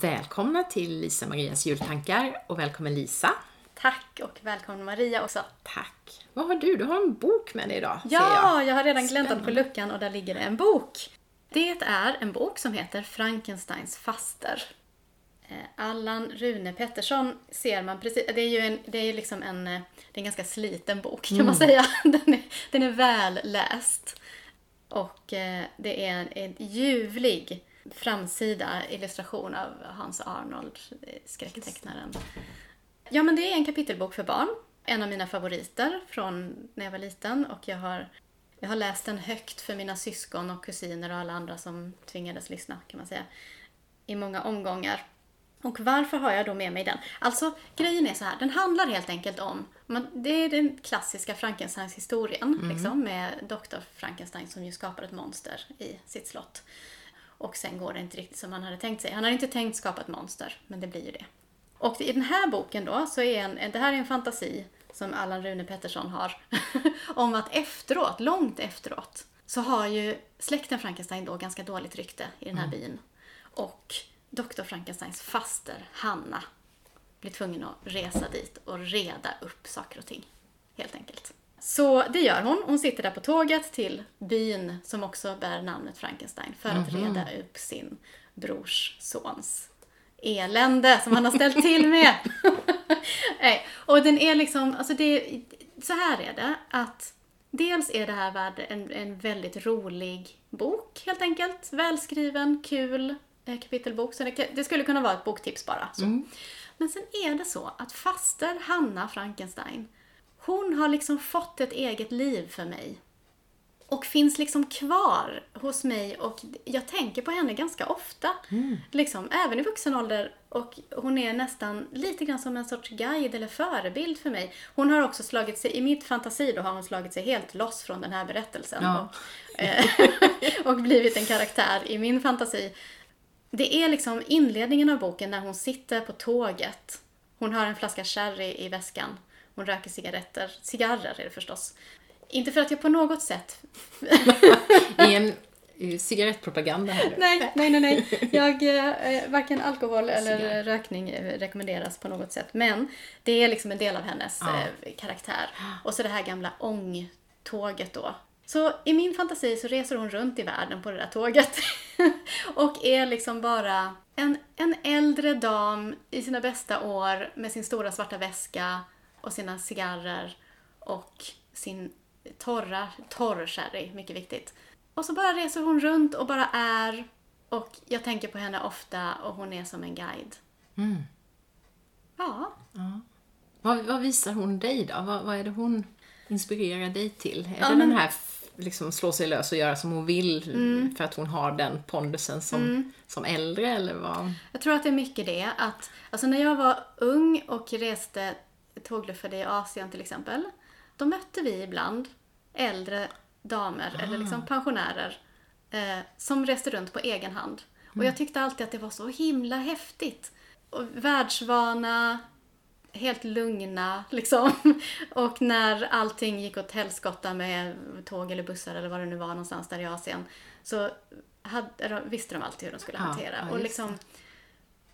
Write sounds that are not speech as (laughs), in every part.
Välkomna till Lisa Marias jultankar och välkommen Lisa. Tack och välkommen Maria också. Tack. Vad har du? Du har en bok med dig idag. Ja, jag. jag har redan gläntat på luckan och där ligger det en bok. Det är en bok som heter Frankensteins faster. Eh, Allan Rune Pettersson ser man precis, det är ju en, det är liksom en, eh, det är en ganska sliten bok kan man säga. (laughs) Den är, den är väl läst. Och eh, det är en, en ljuvlig framsida illustration av Hans Arnold, eh, skräcktecknaren. Ja, men det är en kapitelbok för barn. En av mina favoriter från när jag var liten och jag har, jag har läst den högt för mina syskon och kusiner och alla andra som tvingades lyssna kan man säga. I många omgångar. Och varför har jag då med mig den? Alltså, grejen är så här, den handlar helt enkelt om, man, det är den klassiska Frankensteins historien, liksom, med Dr. Frankenstein som ju skapar ett monster i sitt slott. Och sen går det inte riktigt som han hade tänkt sig. Han hade inte tänkt skapa ett monster, men det blir ju det. Och i den här boken då, så är en, det här är en fantasi som Allan Rune Pettersson har, (laughs) om att efteråt, långt efteråt, så har ju släkten Frankenstein då ganska dåligt rykte i den här byn. Och Dr. Frankensteins faster, Hanna, blir tvungen att resa dit och reda upp saker och ting. Helt enkelt. Så det gör hon. Hon sitter där på tåget till byn som också bär namnet Frankenstein för att reda upp sin brors sons elände som han har ställt till med. (laughs) Nej, och den är liksom, alltså det, så här är det att dels är det här värd en, en väldigt rolig bok helt enkelt. Välskriven, kul eh, kapitelbok. Så det, det skulle kunna vara ett boktips bara. Så. Men sen är det så att faster Hanna Frankenstein, hon har liksom fått ett eget liv för mig. Och finns liksom kvar hos mig och jag tänker på henne ganska ofta. Liksom, även i vuxen ålder. Och hon är nästan lite grann som en sorts guide eller förebild för mig. Hon har också slagit sig, i mitt fantasi då har hon slagit sig helt loss från den här berättelsen. Ja. Och, eh, (laughs) och blivit en karaktär i min fantasi. Det är liksom inledningen av boken när hon sitter på tåget. Hon har en flaska sherry i väskan. Hon röker cigaretter. Cigarrer är det förstås. Inte för att jag på något sätt... (laughs) I en eh, cigarettpropaganda här nu. Nej, nej, nej, nej. Jag, eh, varken alkohol eller Cigarr. rökning eh, rekommenderas på något sätt. Men det är liksom en del av hennes Ja. eh, karaktär. Och så det här gamla ångtåget då. Så i min fantasi så reser hon runt i världen på det där tåget. (laughs) och är liksom bara en, en äldre dam i sina bästa år med sin stora svarta väska och sina cigarrer och sin torra, torr sherry, mycket viktigt. Och så bara reser hon runt och bara är och jag tänker på henne ofta och hon är som en guide. Mm. Ja, Vad, vad visar hon dig då? Vad, vad är det hon inspirerar dig till? Är Ja, det men- den här liksom slå sig lös och göra som hon vill för att hon har den pondusen som, som äldre eller vad? jag tror att det är mycket det att, alltså när jag var ung och reste tågluffade i Asien till exempel, då mötte vi ibland äldre damer eller liksom pensionärer eh, som reste runt på egen hand. Och jag tyckte alltid att det var så himla häftigt. Och världsvana, helt lugna liksom. (laughs) Och när allting gick åt helskotta med tåg eller bussar eller vad det nu var någonstans där i Asien så hade, visste de alltid hur de skulle Ja, hantera. ja, och liksom,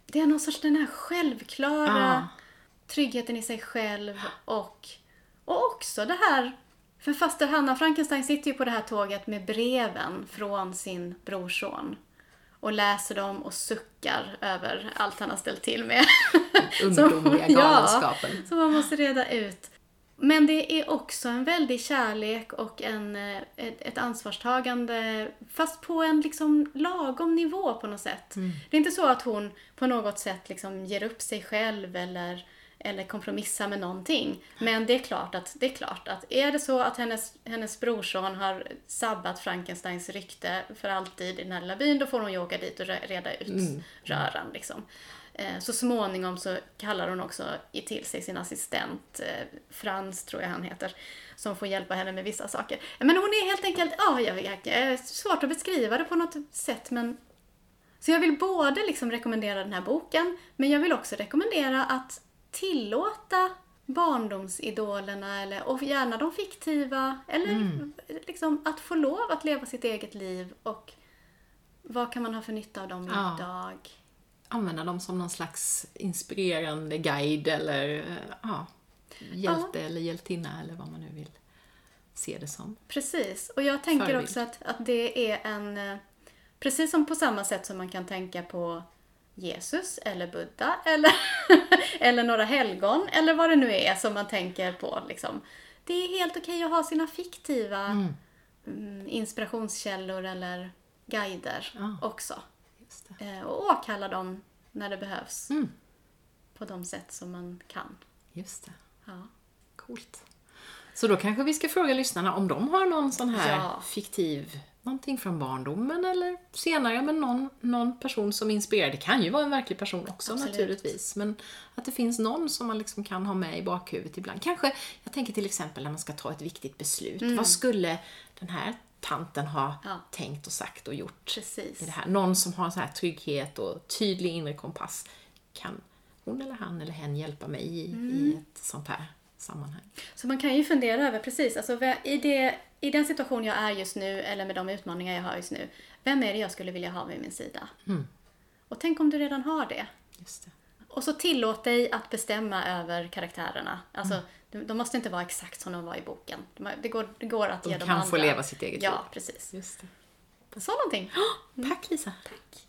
det är någon sorts den här självklara Ja. Tryggheten i sig själv och, och också det här för faster Hanna Frankenstein sitter ju på det här tåget med breven från sin brorson och läser dem och suckar över allt han har ställt till med. (laughs) Ungdomliga Ja, galenskapen. som man måste reda ut. Men det är också en väldig kärlek och en, eh, ett, ett ansvarstagande fast på en liksom lagom nivå på något sätt. Det är inte så att hon på något sätt liksom ger upp sig själv eller, eller kompromissar med någonting. Men det är klart att, det är klart att är det så att hennes, hennes brorson har sabbat Frankensteins rykte för alltid i den här lilla byn, då får hon ju åka dit och re- reda ut röran liksom. Eh, Så småningom så kallar hon också till sig sin assistent, eh, Frans tror jag han heter, som får hjälpa henne med vissa saker. Men hon är helt enkelt, ja, jag vet, det är svårt att beskriva det på något sätt men så jag vill både liksom rekommendera den här boken, men jag vill också rekommendera att tillåta barndomsidolerna, eller, och gärna de fiktiva, eller liksom att få lov att leva sitt eget liv och vad kan man ha för nytta av dem Ja. idag? använda dem som någon slags inspirerande guide eller eh, ja, hjälte eller hjältinna eller vad man nu vill se det som. Precis, och jag tänker Förebild. också att, att det är en... eh, Precis som på samma sätt som man kan tänka på Jesus eller Buddha eller, (laughs) eller några helgon eller vad det nu är som man tänker på. Liksom. Det är helt okej att ha sina fiktiva mm, inspirationskällor eller guider Ja. också. Just det. Eh, och åkalla dem när det behövs. Mm. På de sätt som man kan. Just det. Ja. Coolt. Så då kanske vi ska fråga lyssnarna om de har någon sån här Ja. fiktiv, någonting från barndomen eller senare, men någon, någon person som inspirerar. Det kan ju vara en verklig person också Absolut. naturligtvis, men att det finns någon som man liksom kan ha med i bakhuvudet ibland. Kanske, jag tänker till exempel när man ska ta ett viktigt beslut. Vad skulle den här tanten ha Mm. Ja. tänkt och sagt och gjort Precis. i det här? Någon som har så här trygghet och tydlig inre kompass. Kan hon eller han eller hen hjälpa mig i, Mm. i ett sånt här sammanhang? Så man kan ju fundera över precis, alltså i, det, i den situation jag är just nu eller med de utmaningar jag har just nu, vem är det jag skulle vilja ha vid min sida? Och tänk om du redan har det. Just det. Och så tillåt dig att bestämma över karaktärerna. Alltså, de, de måste inte vara exakt som de var i boken. De, det, går, det går att De ge dem kan andra. få leva sitt eget Ja, liv. precis. Just det. Så någonting. Tack Lisa. Tack.